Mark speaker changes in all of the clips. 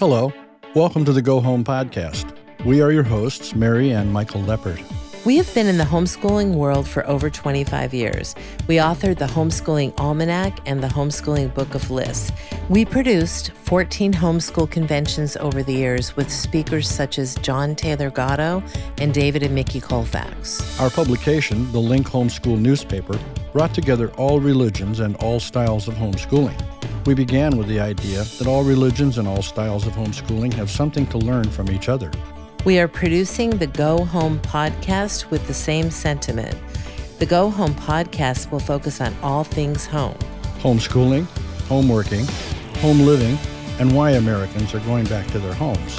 Speaker 1: Hello, welcome to the Go Home Podcast. We are your hosts, Mary and Michael Leppert.
Speaker 2: We have been in the homeschooling world for over 25 years. We authored the Homeschooling Almanac and the Homeschooling Book of Lists. We produced 14 homeschool conventions over the years with speakers such as John Taylor Gatto and David and Micki Colfax.
Speaker 1: Our publication, the Link Homeschool newspaper, brought together all religions and all styles of homeschooling. We began with the idea that all religions and all styles of homeschooling have something to learn from each other.
Speaker 2: We are producing the Go Home podcast with the same sentiment. The Go Home podcast will focus on all things home
Speaker 1: homeschooling, homeworking, home living, and why Americans are going back to their homes.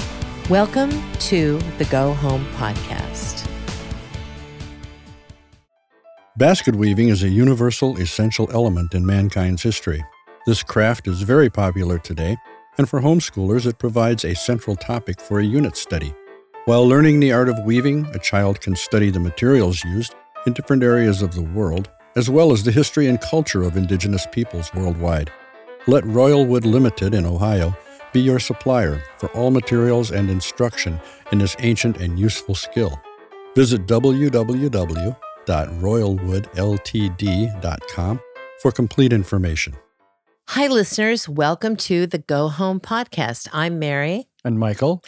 Speaker 2: Welcome to the Go Home podcast.
Speaker 1: Basket weaving is a universal, essential element in mankind's history. This craft is very popular today, and for homeschoolers, it provides a central topic for a unit study. While learning the art of weaving, a child can study the materials used in different areas of the world, as well as the history and culture of Indigenous peoples worldwide. Let Royalwood Limited in Ohio be your supplier for all materials and instruction in this ancient and useful skill. Visit www.royalwoodltd.com for complete information.
Speaker 2: Hi, listeners. Welcome to the Go Home podcast. I'm Mary.
Speaker 1: And Michael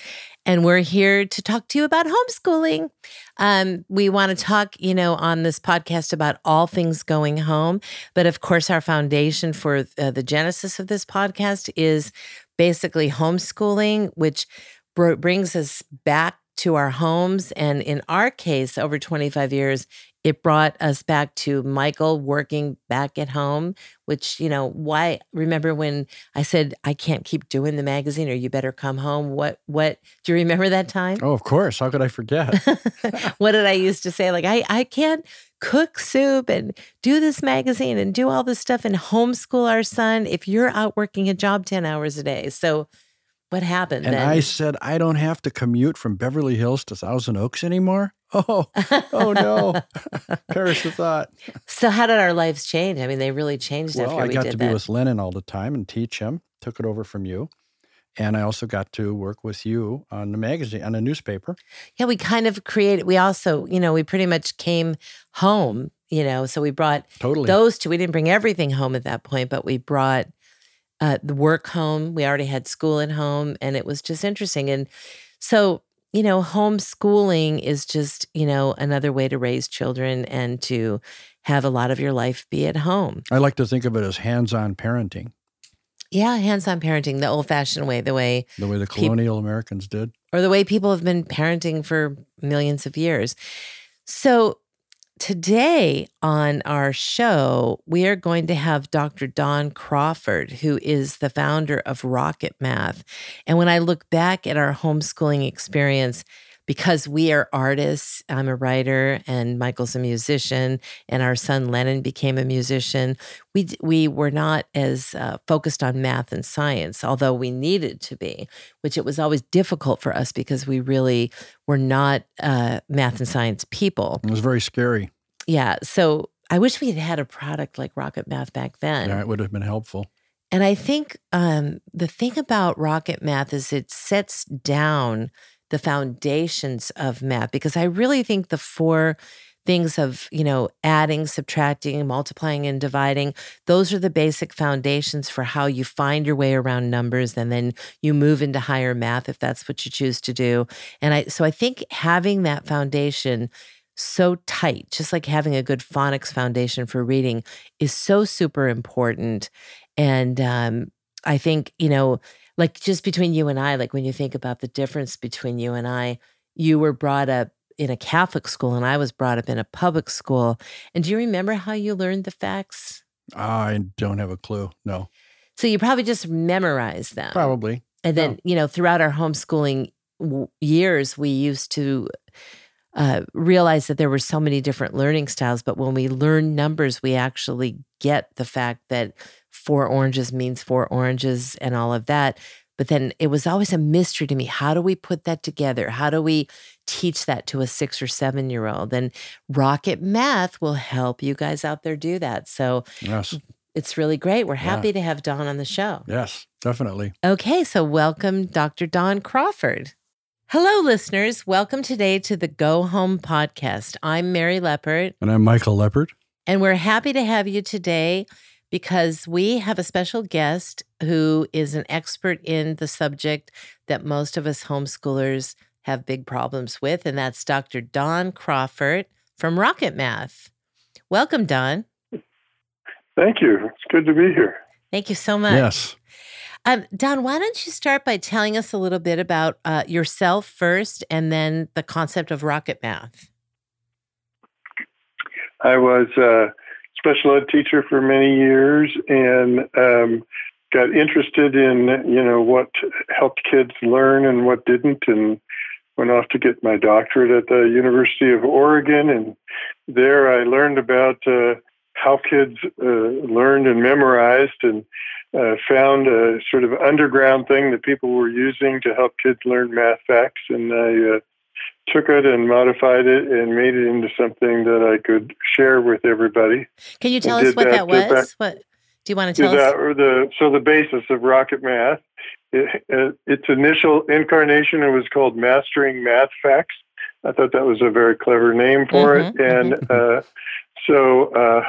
Speaker 2: and we're here to talk to you about homeschooling. Um, we want to talk, you know, on this podcast about all things going home. But of course, our foundation for uh, the genesis of this podcast is basically homeschooling, which br- brings us back to our homes. And in our case, over 25 years, it brought us back to Michael working back at home, which, you know, why remember when I said I can't keep doing the magazine or you better come home? What what do you remember that time?
Speaker 1: Oh, of course. How could I forget?
Speaker 2: what did I used to say? Like I I can't cook soup and do this magazine and do all this stuff and homeschool our son if you're out working a job 10 hours a day. So what happened?
Speaker 1: And
Speaker 2: then?
Speaker 1: I said, I don't have to commute from Beverly Hills to Thousand Oaks anymore. Oh, oh no. Perish the thought.
Speaker 2: So how did our lives change? I mean, they really changed
Speaker 1: well,
Speaker 2: after
Speaker 1: I
Speaker 2: we
Speaker 1: got to
Speaker 2: that.
Speaker 1: be with Lennon all the time and teach him. Took it over from you. And I also got to work with you on the magazine, on a newspaper.
Speaker 2: Yeah, we kind of created, we also, you know, we pretty much came home, you know, so we brought
Speaker 1: totally
Speaker 2: those two. We didn't bring everything home at that point, but we brought uh, the work home. We already had school at home, and it was just interesting. And so, you know, homeschooling is just, you know, another way to raise children and to have a lot of your life be at home.
Speaker 1: I like to think of it as hands on parenting.
Speaker 2: Yeah, hands on parenting, the old fashioned way, the way
Speaker 1: the way the colonial peop- Americans did,
Speaker 2: or the way people have been parenting for millions of years. So, Today on our show, we are going to have Dr. Don Crawford, who is the founder of Rocket Math. And when I look back at our homeschooling experience, because we are artists, I'm a writer and Michael's a musician, and our son Lennon became a musician. We we were not as uh, focused on math and science, although we needed to be, which it was always difficult for us because we really were not uh, math and science people.
Speaker 1: It was very scary.
Speaker 2: Yeah, so I wish we had had a product like Rocket Math back then.
Speaker 1: Yeah, it would have been helpful.
Speaker 2: And I think um, the thing about Rocket Math is it sets down the foundations of math because I really think the four things of, you know, adding, subtracting, multiplying and dividing, those are the basic foundations for how you find your way around numbers and then you move into higher math if that's what you choose to do. And I so I think having that foundation so tight, just like having a good phonics foundation for reading is so super important. And um, I think, you know, like just between you and I, like when you think about the difference between you and I, you were brought up in a Catholic school and I was brought up in a public school. And do you remember how you learned the facts?
Speaker 1: I don't have a clue. No.
Speaker 2: So you probably just memorized them.
Speaker 1: Probably.
Speaker 2: And then, you know, throughout our homeschooling w- years, we used to uh, realize that there were so many different learning styles. But when we learn numbers, we actually get the fact that four oranges means four oranges and all of that. But then it was always a mystery to me. How do we put that together? How do we teach that to a six or seven year old? And Rocket Math will help you guys out there do that. So,
Speaker 1: yes.
Speaker 2: It's really great. We're happy yeah. to have Don on the show.
Speaker 1: Yes, definitely.
Speaker 2: Okay, so welcome, Dr. Don Crawford. Hello, listeners. Welcome today to the Go Home podcast. I'm Mary Leppert.
Speaker 1: And I'm Michael Leppert.
Speaker 2: And we're happy to have you today because we have a special guest who is an expert in the subject that most of us homeschoolers have big problems with, and that's Dr. Don Crawford from Rocket Math. Welcome, Don.
Speaker 3: Thank you. It's good to be here.
Speaker 2: Thank you so much.
Speaker 1: Yes.
Speaker 2: Um, Don, why don't you start by telling us a little bit about uh, yourself first and then the concept of rocket math?
Speaker 3: I was a special ed teacher for many years and um, got interested in, you know, what helped kids learn and what didn't, and went off to get my doctorate at the University of Oregon. And there I learned about uh, how kids uh, learned and memorized and uh, found a sort of underground thing that people were using to help kids learn math facts. And I uh, took it and modified it and made it into something that I could share with everybody.
Speaker 2: Can you tell us what that, that was? What do you want to tell
Speaker 3: that,
Speaker 2: us?
Speaker 3: The, so the basis of Rocket Math, it, it, its initial incarnation, it was called Mastering Math Facts. I thought that was a very clever name for mm-hmm, it, and mm-hmm. uh, so uh,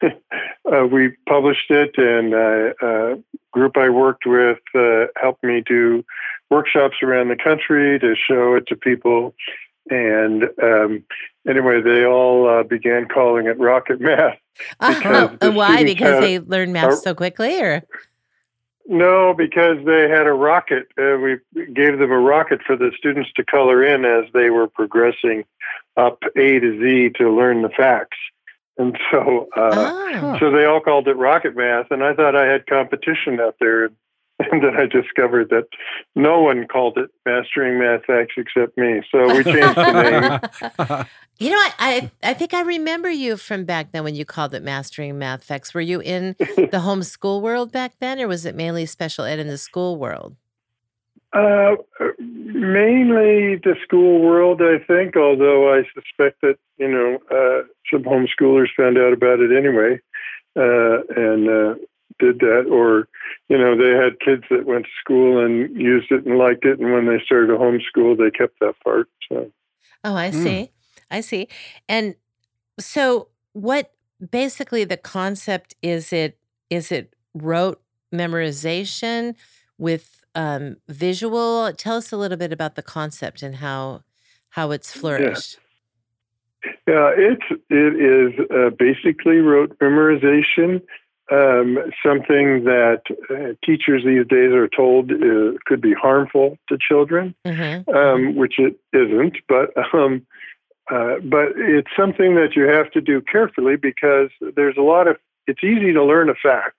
Speaker 3: uh, we published it, and a uh, uh, group I worked with uh, helped me do workshops around the country to show it to people. And um, anyway, they all uh, began calling it rocket math.
Speaker 2: Uh-huh. Why? Because they learned math so quickly, or?
Speaker 3: No, because they had a rocket. Uh, we gave them a rocket for the students to color in as they were progressing up A to Z to learn the facts. And so, uh, oh. so they all called it rocket math, and I thought I had competition out there. And then I discovered that no one called it mastering math facts except me. So we changed the
Speaker 2: name. You know, I, I, I think I remember you from back then when you called it mastering math facts. Were you in the homeschool world back then, or was it mainly special ed in the school world?
Speaker 3: Uh, mainly the school world, I think. Although I suspect that you know uh, some homeschoolers found out about it anyway uh, and uh, did that, or you know they had kids that went to school and used it and liked it, and when they started a homeschool, they kept that part. So.
Speaker 2: Oh, I hmm. see. Mm. I see. And so, what basically the concept is? It is it rote memorization with um, visual. Tell us a little bit about the concept and how how it's flourished.
Speaker 3: Yeah, yeah it's it is uh, basically rote memorization. Um, something that uh, teachers these days are told uh, could be harmful to children, mm-hmm. um, which it isn't. But um, uh, but it's something that you have to do carefully because there's a lot of. It's easy to learn a fact,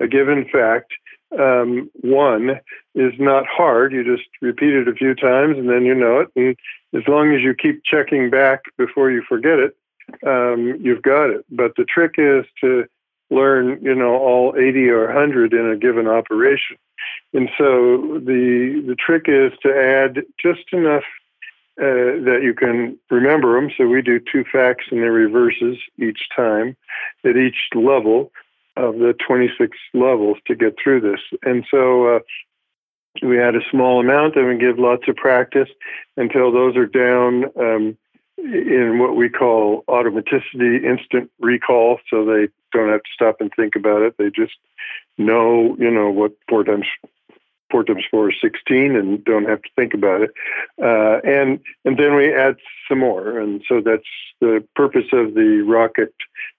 Speaker 3: a given fact, um, one is not hard. You just repeat it a few times and then you know it. And as long as you keep checking back before you forget it, um, you've got it. But the trick is to learn, you know, all 80 or 100 in a given operation. And so the the trick is to add just enough uh, that you can remember them. So we do two facts and their reverses each time at each level of the 26 levels to get through this. And so uh, we add a small amount and we give lots of practice until those are down um, in what we call automaticity, instant recall. So they don't have to stop and think about it. They just know, you know, what four times four times four is 16 and don't have to think about it. Uh, and, and then we add some more. And so that's the purpose of the rocket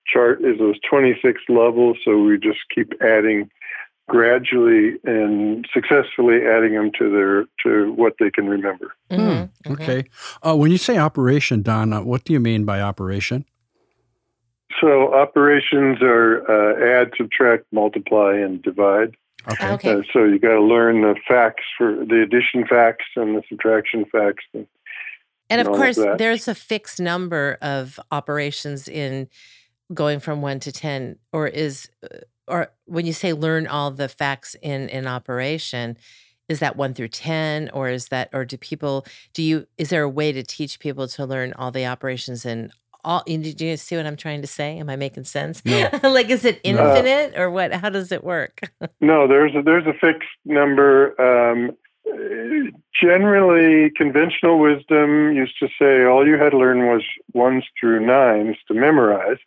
Speaker 3: chart is those 26 levels. So we just keep adding gradually and successfully adding them to their to what they can remember.
Speaker 1: Mm-hmm. Hmm. Okay. Uh, when you say operation, Don, uh, what do you mean by operation?
Speaker 3: So operations are uh, add, subtract, multiply, and divide.
Speaker 2: Okay. okay. Uh,
Speaker 3: so you got to learn the facts for the addition facts and the subtraction facts.
Speaker 2: And, and of course, of there's a fixed number of operations in going from one to 10, or is, uh, or when you say learn all the facts in in operation, is that one through 10 or is that or do people do you is there a way to teach people to learn all the operations in all. Do you see what I'm trying to say? Am I making sense?
Speaker 1: No.
Speaker 2: like, is it infinite or what? How does it work?
Speaker 3: no, there's a, there's a fixed number. Um, generally, conventional wisdom used to say all you had to learn was ones through nines to memorize,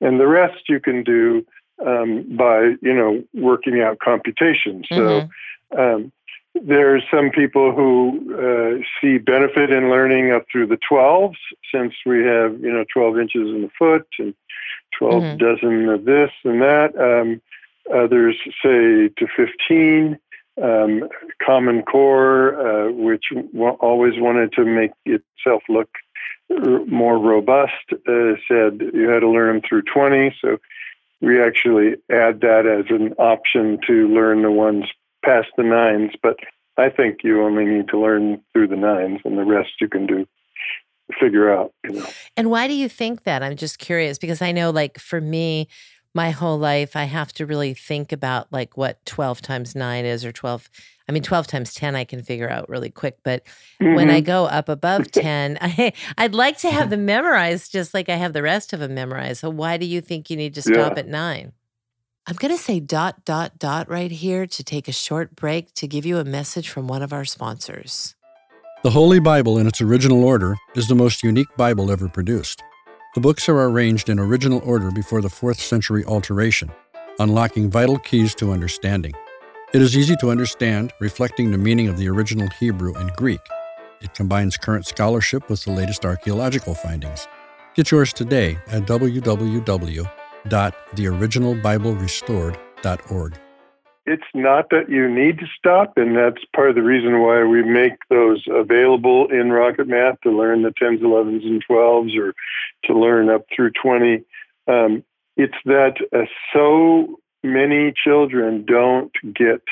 Speaker 3: and the rest you can do um, by you know working out computations. So. Mm-hmm. Um, there's some people who uh, see benefit in learning up through the 12s, since we have, you know, 12 inches in the foot and 12 mm-hmm. dozen of this and that. Um, others say to 15. Um, Common Core, uh, which w- always wanted to make itself look r- more robust, uh, said you had to learn them through 20. So we actually add that as an option to learn the ones past the nines, but I think you only need to learn through the nines, and the rest you can do figure out. You know.
Speaker 2: And why do you think that? I'm just curious because I know, like for me, my whole life, I have to really think about like what 12 times nine is, or 12. I mean, 12 times 10, I can figure out really quick. But mm-hmm. when I mm-hmm. go up above 10, I, I'd like to have them memorized just like I have the rest of them memorized. So why do you think you need to stop yeah. at nine? I'm going to say dot, dot, dot right here to take a short break to give you a message from one of our sponsors.
Speaker 1: The Holy Bible, in its original order, is the most unique Bible ever produced. The books are arranged in original order before the 4th century alteration, unlocking vital keys to understanding. It is easy to understand, reflecting the meaning of the original Hebrew and Greek. It combines current scholarship with the latest archaeological findings. Get yours today at www www.theoriginalbiblerestored.org.
Speaker 3: It's not that you need to stop, and that's part of the reason why we make those available in Rocket Math to learn the 10s, 11s, and 12s, or to learn up through 20. Um, it's that uh, so many children don't get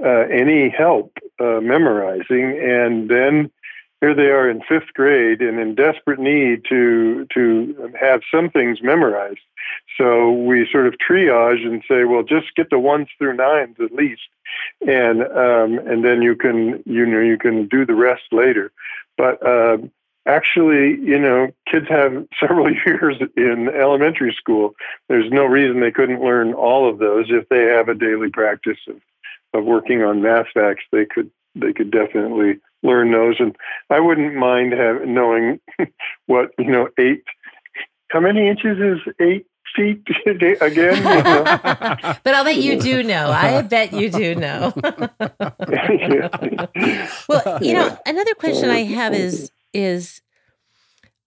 Speaker 3: uh, any help uh, memorizing, and then here they are in fifth grade and in desperate need to to have some things memorized. So we sort of triage and say, well, just get the ones through nines at least, and um, and then you can you know you can do the rest later. But uh, actually, you know, kids have several years in elementary school. There's no reason they couldn't learn all of those if they have a daily practice of of working on math facts. They could they could definitely learn those. And I wouldn't mind have, knowing what, you know, eight, how many inches is eight feet again? You know?
Speaker 2: but I'll bet you do know. I bet you do know. well, you know, another question I have is, is,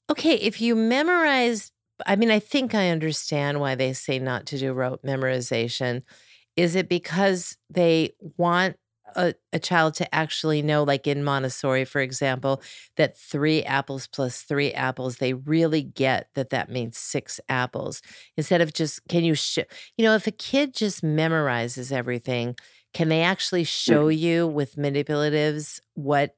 Speaker 2: okay, if you memorize, I mean, I think I understand why they say not to do rote memorization. Is it because they want a, a child to actually know, like in Montessori, for example, that three apples plus three apples, they really get that that means six apples instead of just, can you, sh- you know, if a kid just memorizes everything, can they actually show mm-hmm. you with manipulatives what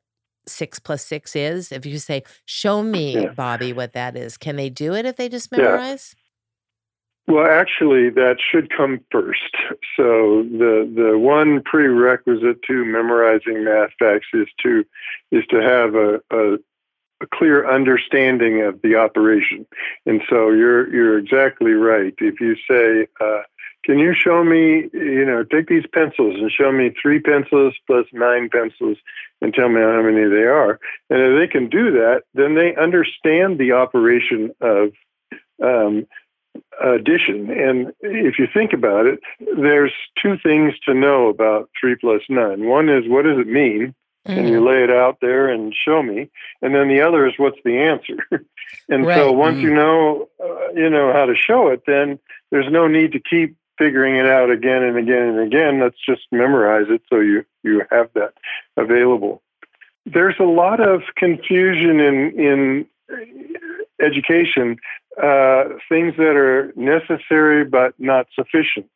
Speaker 2: six plus six is? If you say, show me, yeah. Bobby, what that is, can they do it if they just memorize? Yeah.
Speaker 3: Well, actually, that should come first. So the the one prerequisite to memorizing math facts is to is to have a, a, a clear understanding of the operation. And so you're you're exactly right. If you say, uh, "Can you show me? You know, take these pencils and show me three pencils plus nine pencils, and tell me how many they are," and if they can do that, then they understand the operation of um, addition. And if you think about it, there's two things to know about three plus nine. One is what does it mean? Mm. And you lay it out there and show me. And then the other is what's the answer. and right. so once mm. you know, uh, you know how to show it, then there's no need to keep figuring it out again and again and again. Let's just memorize it so you you have that available. There's a lot of confusion in in education uh, things that are necessary but not sufficient.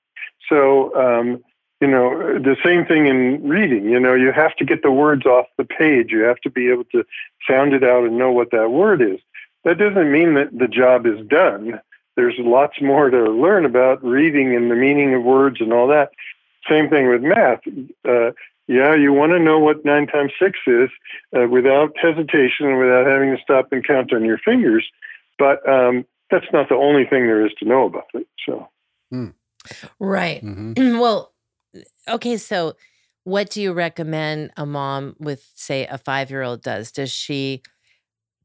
Speaker 3: So, um, you know, the same thing in reading. You know, you have to get the words off the page. You have to be able to sound it out and know what that word is. That doesn't mean that the job is done. There's lots more to learn about reading and the meaning of words and all that. Same thing with math. Uh, yeah, you want to know what nine times six is uh, without hesitation and without having to stop and count on your fingers. But um, that's not the only thing there is to know about it. So,
Speaker 2: mm. right. Mm-hmm. well, okay. So, what do you recommend a mom with, say, a five year old does? Does she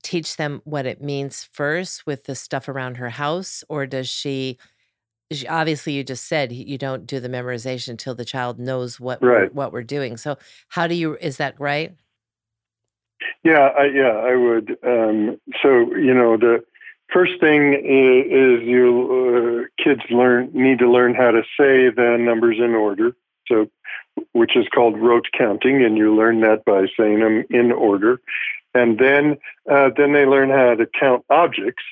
Speaker 2: teach them what it means first with the stuff around her house, or does she? obviously you just said you don't do the memorization until the child knows what right. we're, what we're doing so how do you is that right
Speaker 3: yeah I, yeah i would um, so you know the first thing is, is you uh, kids learn need to learn how to say the numbers in order. So which is called rote counting and you learn that by saying them in order. And then uh, then they learn how to count objects.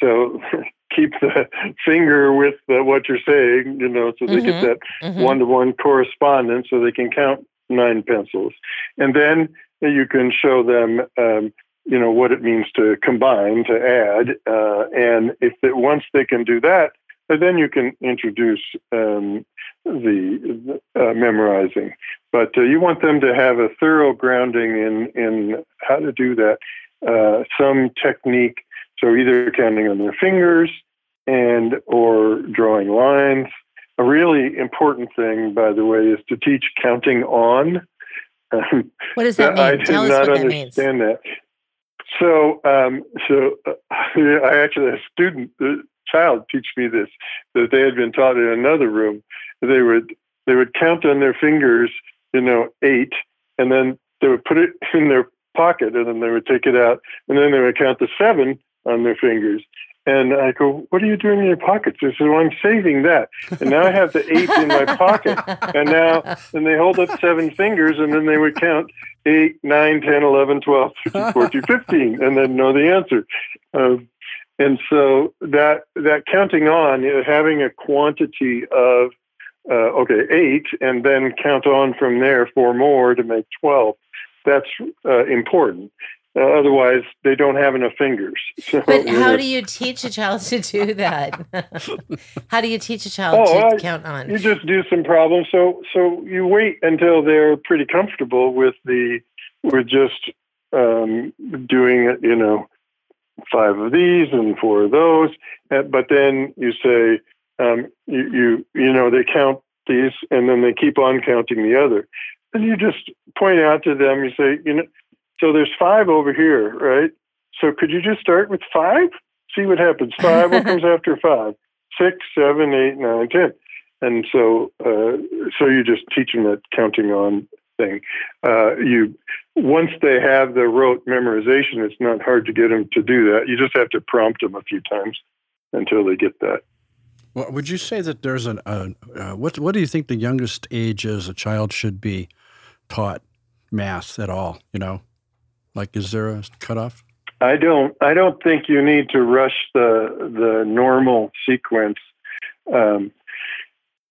Speaker 3: So keep the finger with the, what you're saying you know so they mm-hmm. get that one to one correspondence so they can count nine pencils. And then you can show them um, you know what it means to combine to add uh, and if they, once they can do that then you can introduce um, the uh, memorizing. But uh, you want them to have a thorough grounding in in how to do that uh, some technique. So either counting on their fingers and or drawing lines. A really important thing by the way is to teach counting on.
Speaker 2: What does that mean? I did Tell not
Speaker 3: understand that. So, um, so uh, I actually had a student, a child, teach me this that they had been taught in another room. They would they would count on their fingers, you know, eight, and then they would put it in their pocket, and then they would take it out, and then they would count the seven on their fingers, and I go, What are you doing in your pockets? They said, Well, I'm saving that. And now I have the eight in my pocket. And now, and they hold up seven fingers, and then they would count 8, 9, 10, 11, 12, 13, 14, 15, and then know the answer. Uh, and so that that counting on, you know, having a quantity of uh, okay eight, and then count on from there four more to make twelve. That's uh, important. Uh, otherwise, they don't have enough fingers.
Speaker 2: So, but how do you teach a child to do that? how do you teach a child oh, to I, count on?
Speaker 3: You just do some problems. So, so you wait until they're pretty comfortable with the with just um, doing you know five of these and four of those. Uh, but then you say um, you, you you know they count these and then they keep on counting the other. And you just point out to them. You say you know so there's five over here, right? So could you just start with five? See what happens. Five, what comes after five? Six, seven, eight, nine, ten. And so, uh, so you just teach them that counting on thing. Uh, you once they have the rote memorization, it's not hard to get them to do that. You just have to prompt them a few times until they get that.
Speaker 1: Well, would you say that there's an uh, uh, what? What do you think the youngest age is a child should be taught math at all? You know, like, is there a cutoff?
Speaker 3: I don't. I don't think you need to rush the the normal sequence um,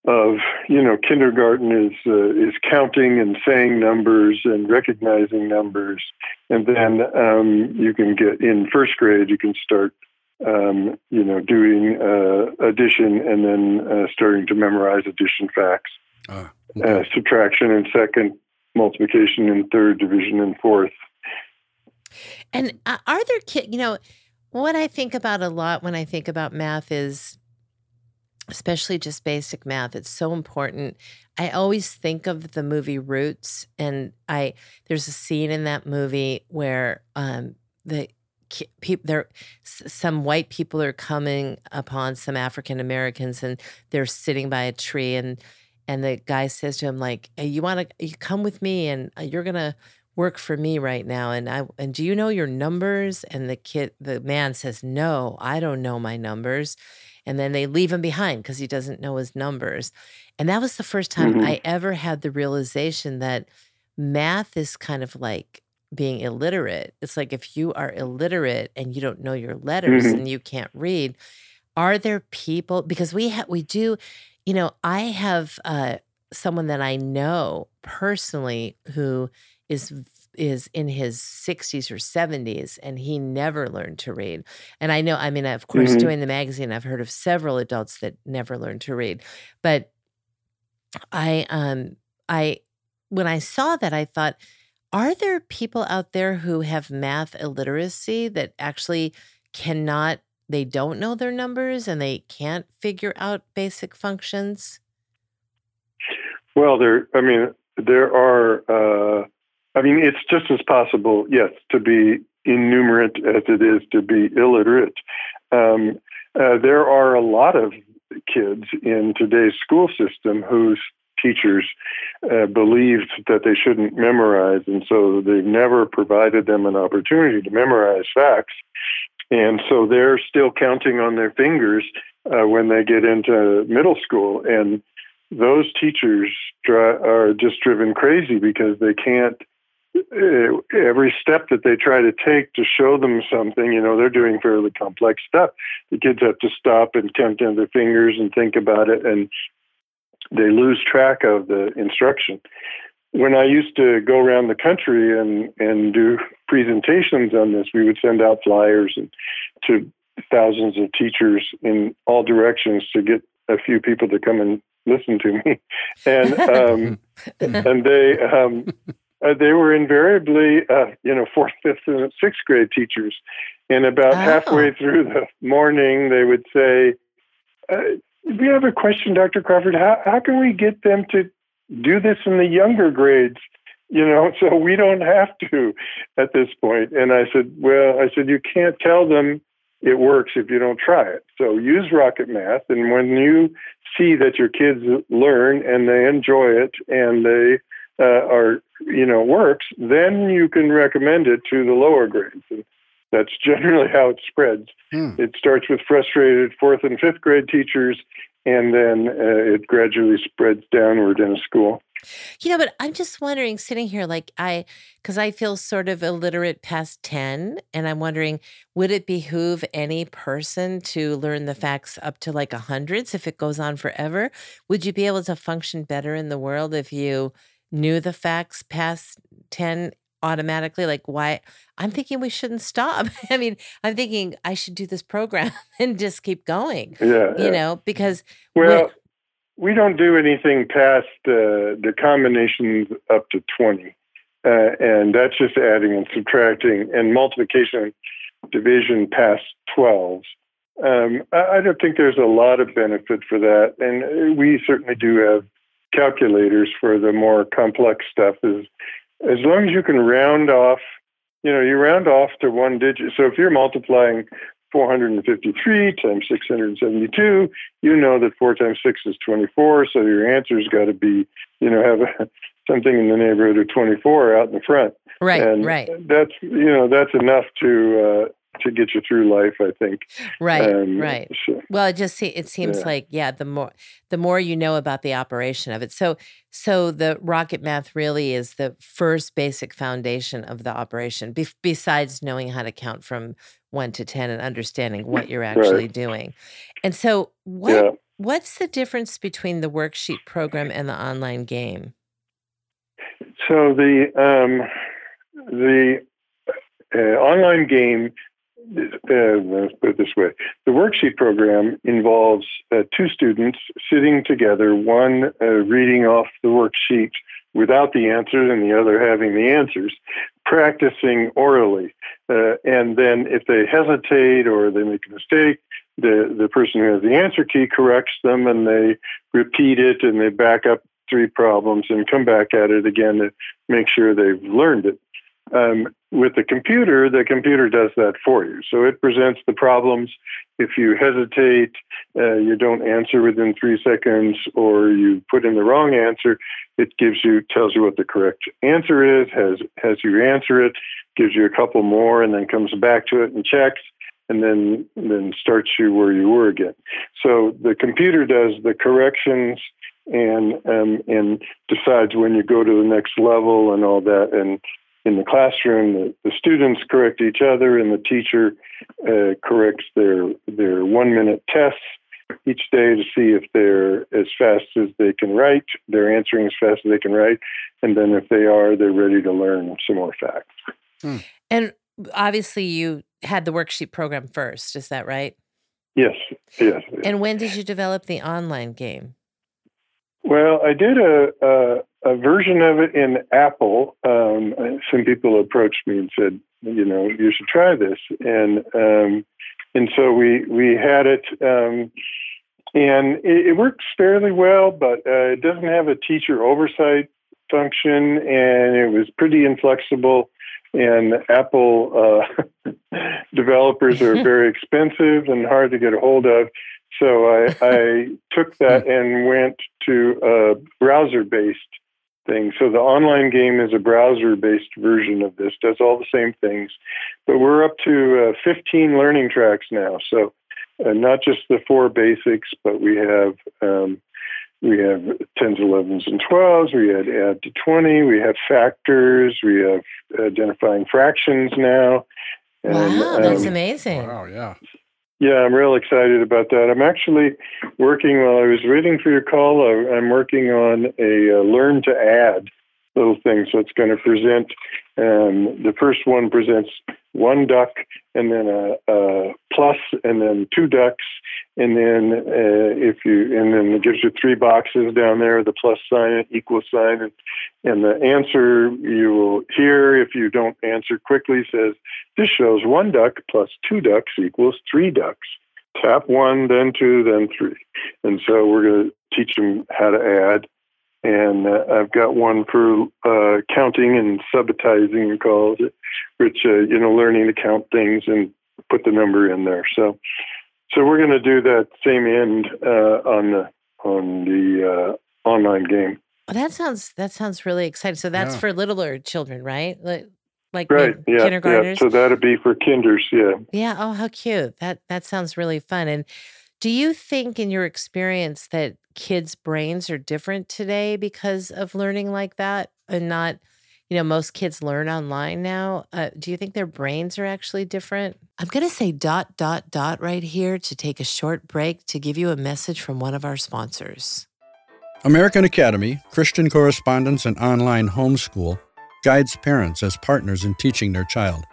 Speaker 3: of you know kindergarten is uh, is counting and saying numbers and recognizing numbers, and then um, you can get in first grade. You can start um, you know doing uh, addition and then uh, starting to memorize addition facts, ah, okay. Uh, subtraction in second, multiplication in third, division in fourth.
Speaker 2: And uh, are there kids, you know, what I think about a lot when I think about math is, especially just basic math, it's so important. I always think of the movie Roots, and I there's a scene in that movie where um, the people there some white people are coming upon some African Americans, and they're sitting by a tree, and and the guy says to him like, hey, "You want to you come with me, and uh, you're gonna." Work for me right now and I and do you know your numbers and the kid the man says no I don't know my numbers and then they leave him behind cuz he doesn't know his numbers and that was the first time mm-hmm. I ever had the realization that math is kind of like being illiterate it's like if you are illiterate and you don't know your letters mm-hmm. and you can't read are there people because we have we do you know I have uh someone that I know personally who is is in his 60s or 70s and he never learned to read. And I know I mean of course mm-hmm. doing the magazine I've heard of several adults that never learned to read. But I um I when I saw that I thought are there people out there who have math illiteracy that actually cannot they don't know their numbers and they can't figure out basic functions?
Speaker 3: Well, there. I mean, there are. Uh, I mean, it's just as possible, yes, to be innumerate as it is to be illiterate. Um, uh, there are a lot of kids in today's school system whose teachers uh, believed that they shouldn't memorize, and so they've never provided them an opportunity to memorize facts. And so they're still counting on their fingers uh, when they get into middle school. And those teachers are just driven crazy because they can't every step that they try to take to show them something, you know, they're doing fairly complex stuff. The kids have to stop and count down their fingers and think about it, and they lose track of the instruction. When I used to go around the country and, and do presentations on this, we would send out flyers and to thousands of teachers in all directions to get a few people to come and listen to me, and um, and they um, uh, they were invariably, uh, you know, fourth, fifth, and sixth grade teachers. And about oh. halfway through the morning, they would say, uh, "We have a question, Dr. Crawford. How how can we get them to do this in the younger grades?" You know, so we don't have to at this point. And I said, "Well, I said you can't tell them it works if you don't try it. So use Rocket Math, and when you see that your kids learn and they enjoy it and they uh, are you know works, then you can recommend it to the lower grades. And that's generally how it spreads. Hmm. It starts with frustrated fourth and fifth grade teachers, and then uh, it gradually spreads downward in a school.
Speaker 2: You know, but I'm just wondering, sitting here, like I, because I feel sort of illiterate past 10, and I'm wondering, would it behoove any person to learn the facts up to like a hundreds if it goes on forever? Would you be able to function better in the world if you knew the facts past 10 automatically like why? I'm thinking we shouldn't stop. I mean i'm thinking i should do this program and just keep going
Speaker 3: yeah
Speaker 2: you yeah. know because
Speaker 3: well we don't do anything past uh, the combinations up to 20 uh, and that's just adding and subtracting and multiplication division past 12 um, I, I don't think there's a lot of benefit for that and uh, we certainly do have calculators for the more complex stuff is as long as you can round off, you know, you round off to one digit. So if you're multiplying 453 times 672, you know that 4 times 6 is 24. So your answer's got to be, you know, have a, something in the neighborhood of 24 out in the front.
Speaker 2: Right,
Speaker 3: and
Speaker 2: right.
Speaker 3: That's, you know, that's enough to, uh, to get you through life i think
Speaker 2: right um, right so, well it just it seems yeah. like yeah the more the more you know about the operation of it so so the rocket math really is the first basic foundation of the operation be- besides knowing how to count from 1 to 10 and understanding what you're actually right. doing and so what yeah. what's the difference between the worksheet program and the online game
Speaker 3: so the um the uh, online game let's put it this way the worksheet program involves uh, two students sitting together, one uh, reading off the worksheet without the answers and the other having the answers, practicing orally. Uh, and then if they hesitate or they make a mistake, the, the person who has the answer key corrects them and they repeat it and they back up three problems and come back at it again to make sure they've learned it. Um, with the computer, the computer does that for you. So it presents the problems. If you hesitate, uh, you don't answer within three seconds, or you put in the wrong answer, it gives you tells you what the correct answer is, has has you answer it, gives you a couple more, and then comes back to it and checks, and then then starts you where you were again. So the computer does the corrections and um, and decides when you go to the next level and all that and in the classroom, the, the students correct each other, and the teacher uh, corrects their their one minute tests each day to see if they're as fast as they can write, they're answering as fast as they can write, and then if they are, they're ready to learn some more facts.
Speaker 2: Hmm. And obviously, you had the worksheet program first. Is that right?
Speaker 3: Yes. Yes.
Speaker 2: And when did you develop the online game?
Speaker 3: Well, I did a, a, a version of it in Apple. Um, some people approached me and said, you know, you should try this. And um, and so we we had it. Um, and it, it, works fairly well, but uh, it doesn't have a teacher oversight function, and it was pretty inflexible. And Apple uh, developers are very expensive and hard to get a hold of. So I, I took that and went to a browser based thing. So the online game is a browser based version of this, does all the same things. But we're up to uh, 15 learning tracks now. So uh, not just the four basics, but we have um, we have tens, elevens, and twelves. We had add to twenty. We have factors. We have identifying fractions now.
Speaker 2: And, wow, that's um, amazing!
Speaker 1: Wow, yeah.
Speaker 3: Yeah, I'm real excited about that. I'm actually working while I was waiting for your call. I'm working on a uh, learn to add little thing. So it's going to present. Um, the first one presents one duck, and then a, a plus, and then two ducks, and then uh, if you, and then it gives you three boxes down there: the plus sign, and equal sign, and, and the answer you will hear if you don't answer quickly says, "This shows one duck plus two ducks equals three ducks." Tap one, then two, then three, and so we're going to teach them how to add and uh, I've got one for uh, counting and subitizing, calls it, which uh, you know, learning to count things and put the number in there. So, so we're going to do that same end uh, on the on the uh, online game.
Speaker 2: Well, that sounds that sounds really exciting. So that's yeah. for littler children, right? Like, like
Speaker 3: right, yeah, yeah. So that'd be for kinders, yeah.
Speaker 2: Yeah. Oh, how cute! That that sounds really fun. And do you think, in your experience, that kids' brains are different today because of learning like that and not, you know, most kids learn online now. Uh, do you think their brains are actually different? I'm going to say dot, dot, dot right here to take a short break to give you a message from one of our sponsors.
Speaker 1: American Academy, Christian correspondence, and online homeschool guides parents as partners in teaching their child.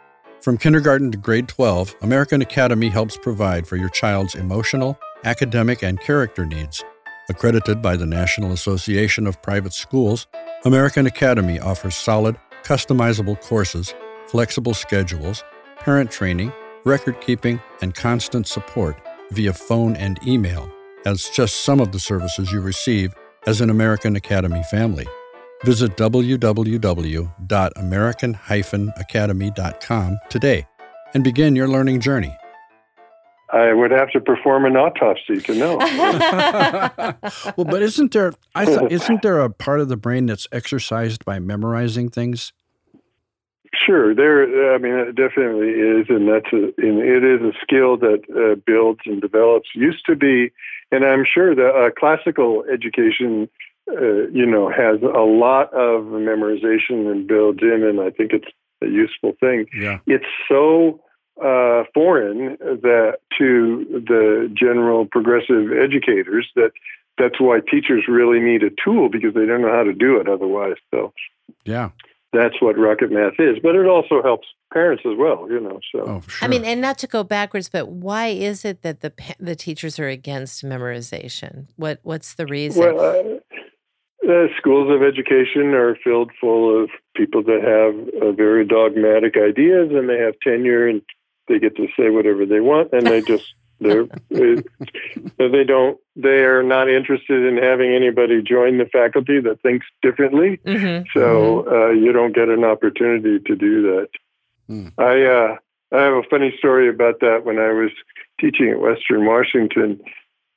Speaker 1: From kindergarten to grade 12, American Academy helps provide for your child's emotional, academic, and character needs Accredited by the National Association of Private Schools, American Academy offers solid, customizable courses, flexible schedules, parent training, record keeping, and constant support via phone and email as just some of the services you receive as an American Academy family. Visit www.american-academy.com today and begin your learning journey.
Speaker 3: I would have to perform an autopsy to know.
Speaker 4: well, but isn't there? I thought isn't there a part of the brain that's exercised by memorizing things?
Speaker 3: Sure, there. I mean, it definitely is, and that's a, and it is a skill that uh, builds and develops. Used to be, and I'm sure that uh, classical education, uh, you know, has a lot of memorization and builds in, and I think it's a useful thing.
Speaker 4: Yeah.
Speaker 3: It's so uh, foreign that to the general progressive educators that that's why teachers really need a tool because they don't know how to do it otherwise. So
Speaker 4: yeah,
Speaker 3: that's what rocket math is. But it also helps parents as well, you know. So
Speaker 4: oh, sure.
Speaker 2: I mean, and not to go backwards, but why is it that the the teachers are against memorization? What what's the reason?
Speaker 3: Well, uh, uh, schools of education are filled full of people that have uh, very dogmatic ideas and they have tenure and they get to say whatever they want, and they just they're they don't they are not interested in having anybody join the faculty that thinks differently. Mm-hmm. So mm-hmm. Uh, you don't get an opportunity to do that. Mm. I uh, I have a funny story about that when I was teaching at Western Washington.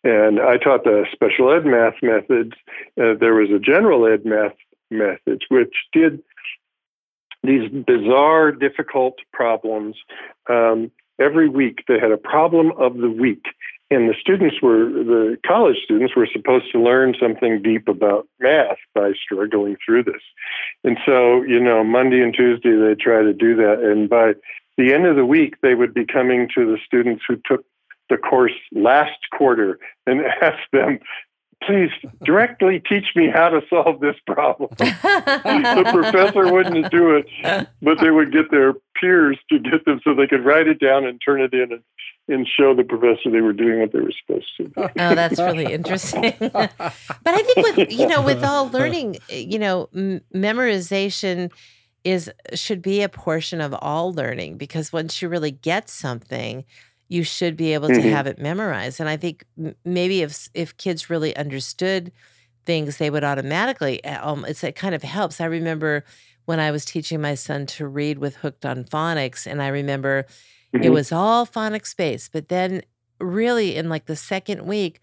Speaker 3: And I taught the special ed math methods. Uh, there was a general ed math methods, which did these bizarre, difficult problems. Um, every week they had a problem of the week. And the students were, the college students were supposed to learn something deep about math by struggling through this. And so, you know, Monday and Tuesday they try to do that. And by the end of the week, they would be coming to the students who took the course last quarter and ask them please directly teach me how to solve this problem. the professor wouldn't do it, but they would get their peers to get them so they could write it down and turn it in and, and show the professor they were doing what they were supposed to.
Speaker 2: oh, that's really interesting. but I think with you know with all learning, you know, m- memorization is should be a portion of all learning because once you really get something you should be able
Speaker 3: Mhm.
Speaker 2: to have it memorized. And I think maybe if if kids really understood things, they would automatically. uh, Um, it's it kind of helps. I remember when I was teaching my son to read with Hooked on Phonics, and I remember it
Speaker 3: Mhm.
Speaker 2: was all phonics based. But then, really, in like the second week,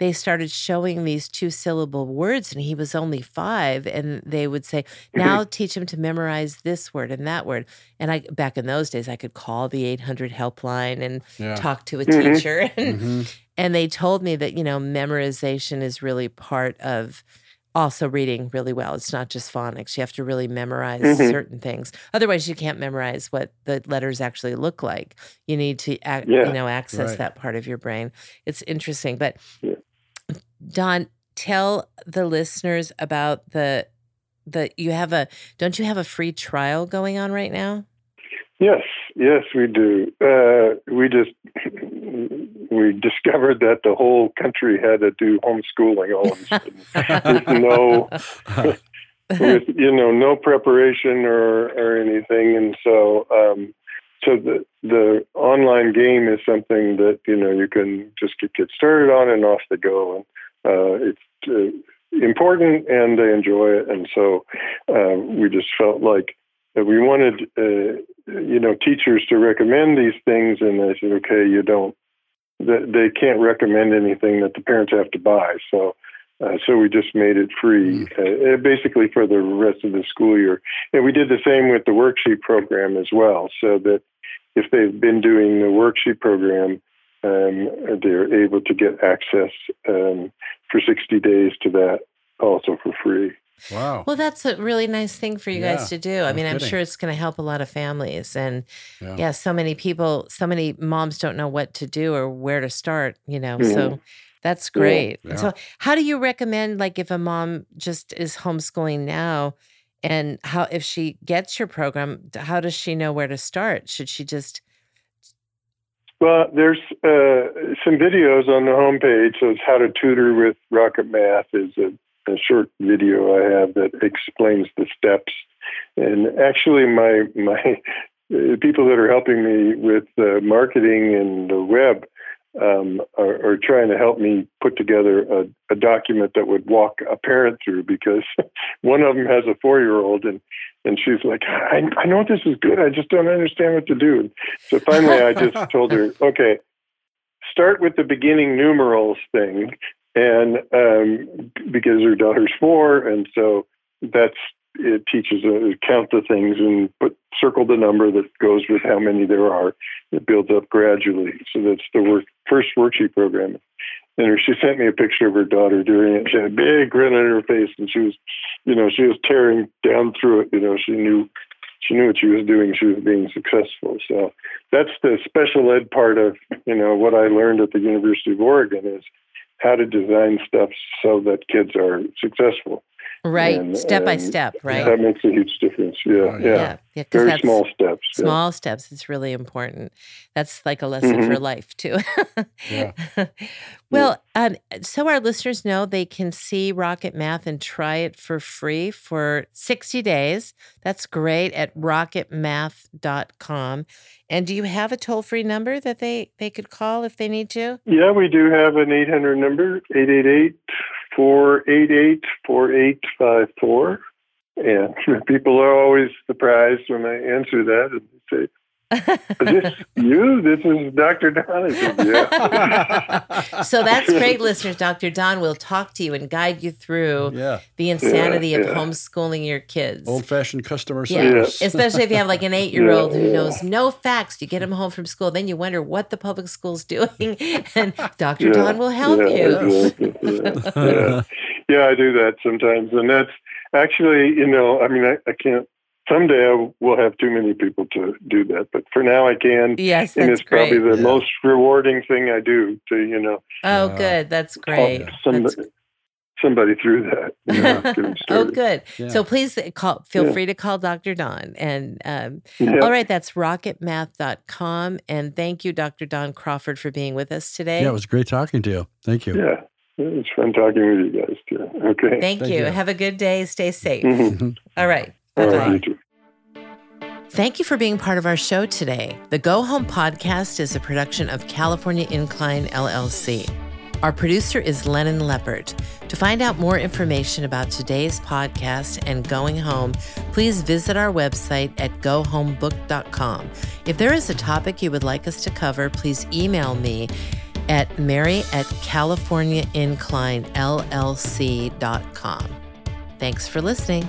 Speaker 2: they started showing these two syllable words, and he was only five. And they would say, Now teach him to memorize this word and that word. And I, back in those days, I could call the 800 helpline and
Speaker 4: Yeah.
Speaker 2: talk to a
Speaker 3: Mhm.
Speaker 2: teacher. And,
Speaker 4: Mhm.
Speaker 2: and they told me that, you know, memorization is really part of also reading really well. It's not just phonics. You have to really memorize
Speaker 3: Mhm.
Speaker 2: certain things. Otherwise, you can't memorize what the letters actually look like. You need to, ac-
Speaker 3: Yeah.
Speaker 2: you know, access
Speaker 4: Right.
Speaker 2: that part of your brain. It's interesting. But
Speaker 3: Yeah.
Speaker 2: Don, tell the listeners about the the you have a don't you have a free trial going on right now?
Speaker 3: Yes, yes, we do. Uh, we just we discovered that the whole country had to do homeschooling all of a sudden with no with you know no preparation or or anything, and so um, so the the online game is something that you know you can just get, get started on and off they go, and it's uh, important and they enjoy it, and so uh, we just felt like that we wanted uh, you know teachers to recommend these things, and I said, okay, you don't. They they can't recommend anything that the parents have to buy, so uh, so we just made it free, uh, basically for the rest of the school year. And we did the same with the worksheet program as well, so that if they've been doing the worksheet program, um, they're able to get access um, for 60 days to that also for free.
Speaker 4: Wow.
Speaker 2: Well, that's a really nice thing for you
Speaker 4: Yeah,
Speaker 2: guys to do. I
Speaker 4: no
Speaker 2: mean, I'm
Speaker 4: kidding.
Speaker 2: sure it's going to help a lot of families. And
Speaker 4: Yeah.
Speaker 2: yeah. so many people, so many moms don't know what to do or where to start, you know. So that's great.
Speaker 4: Yeah.
Speaker 2: So, how do you recommend, like, if a mom just is homeschooling now and how, if she gets your program, how does she know where to start? Should she just,
Speaker 3: Well, there's uh, some videos on the homepage. So it's how to tutor with Rocket Math is a, a short video I have that explains the steps. And actually, my my uh, people that are helping me with uh, marketing and the web um, are, are trying to help me put together a, a document that would walk a parent through because one of them has a four year old and and she's like, I, I know this is good. I just don't understand what to do. So finally, I just told her, okay, start with the beginning numerals thing, and um, because her daughter's four, and so that's it teaches to count the things and put circle the number that goes with how many there are. It builds up gradually. So that's the work, first worksheet program. And she sent me a picture of her daughter doing it. She had a big grin on her face, and she was, you know, she was tearing down through it. You know, she knew, she knew what she was doing. She was being successful. So that's the special ed part of, you know, what I learned at the University of Oregon is how to design stuff so that kids are successful.
Speaker 2: Right,
Speaker 3: And-
Speaker 2: step by step, right?
Speaker 3: That makes a huge difference. Yeah,
Speaker 4: Oh,
Speaker 3: yeah.
Speaker 2: yeah. Yeah. 'cause
Speaker 3: Very
Speaker 2: that's-
Speaker 3: small steps. yeah.
Speaker 2: small steps it's really important that's like a lesson for
Speaker 3: Mhm.
Speaker 2: life too
Speaker 4: Yeah.
Speaker 2: well um, so our listeners know they can see rocket math and try it for free for 60 days that's great at rocketmath.com and do you have a toll-free number that they they could call if they need to
Speaker 3: Yeah, we do have an 800 number, 888 488 4854. And people are always surprised when I answer that and they say, this you? This is Dr. Don. Yeah.
Speaker 2: so that's great listeners dr don will talk to you and guide you through
Speaker 4: yeah.
Speaker 2: the insanity of
Speaker 3: yeah.
Speaker 2: homeschooling your kids
Speaker 4: Old fashioned customer
Speaker 2: Yeah,
Speaker 4: service.
Speaker 2: especially if you have like an eight-year-old who
Speaker 3: Yeah.
Speaker 2: knows no facts. You get him home from school, then you wonder what the public school's doing, and Dr.
Speaker 3: Yeah,
Speaker 2: Don will help
Speaker 3: yeah,
Speaker 2: you.
Speaker 3: exactly, yeah, yeah. Yeah, I do that sometimes. And that's actually, you know, I mean, I, I can't, someday I will have too many people to do that. But for now, I can.
Speaker 2: Yes,
Speaker 3: and
Speaker 2: that's
Speaker 3: it's probably the
Speaker 4: Yeah.
Speaker 3: most rewarding thing I do to, you know,
Speaker 2: Oh,
Speaker 4: Yeah.
Speaker 2: good. That's great.
Speaker 3: somebody,
Speaker 2: That's-
Speaker 3: somebody through that. you know,
Speaker 2: Oh, good.
Speaker 4: Yeah.
Speaker 2: So please call. Feel
Speaker 3: Yeah.
Speaker 2: free to call Dr. Don. And um,
Speaker 3: Yeah.
Speaker 2: all right, that's rocketmath.com. And thank you, Dr. Don Crawford, for being with us today.
Speaker 4: yeah, it was great talking to you. Thank you.
Speaker 3: Yeah. It's fun talking with you guys, too. Okay.
Speaker 2: thank,
Speaker 4: Thank
Speaker 2: you.
Speaker 4: you.
Speaker 2: Have a good day. Stay safe.
Speaker 3: Mhm.
Speaker 2: All right.
Speaker 3: All
Speaker 2: Bye
Speaker 3: right,
Speaker 2: bye.
Speaker 3: you too.
Speaker 2: Thank you for being part of our show today. The Go Home podcast is a production of California Incline LLC. Our producer is Lennon Leppert. To find out more information about today's podcast and going home, please visit our website at gohomebook.com. If there is a topic you would like us to cover, please email me at mary at californiainclinellc.com. Thanks for listening.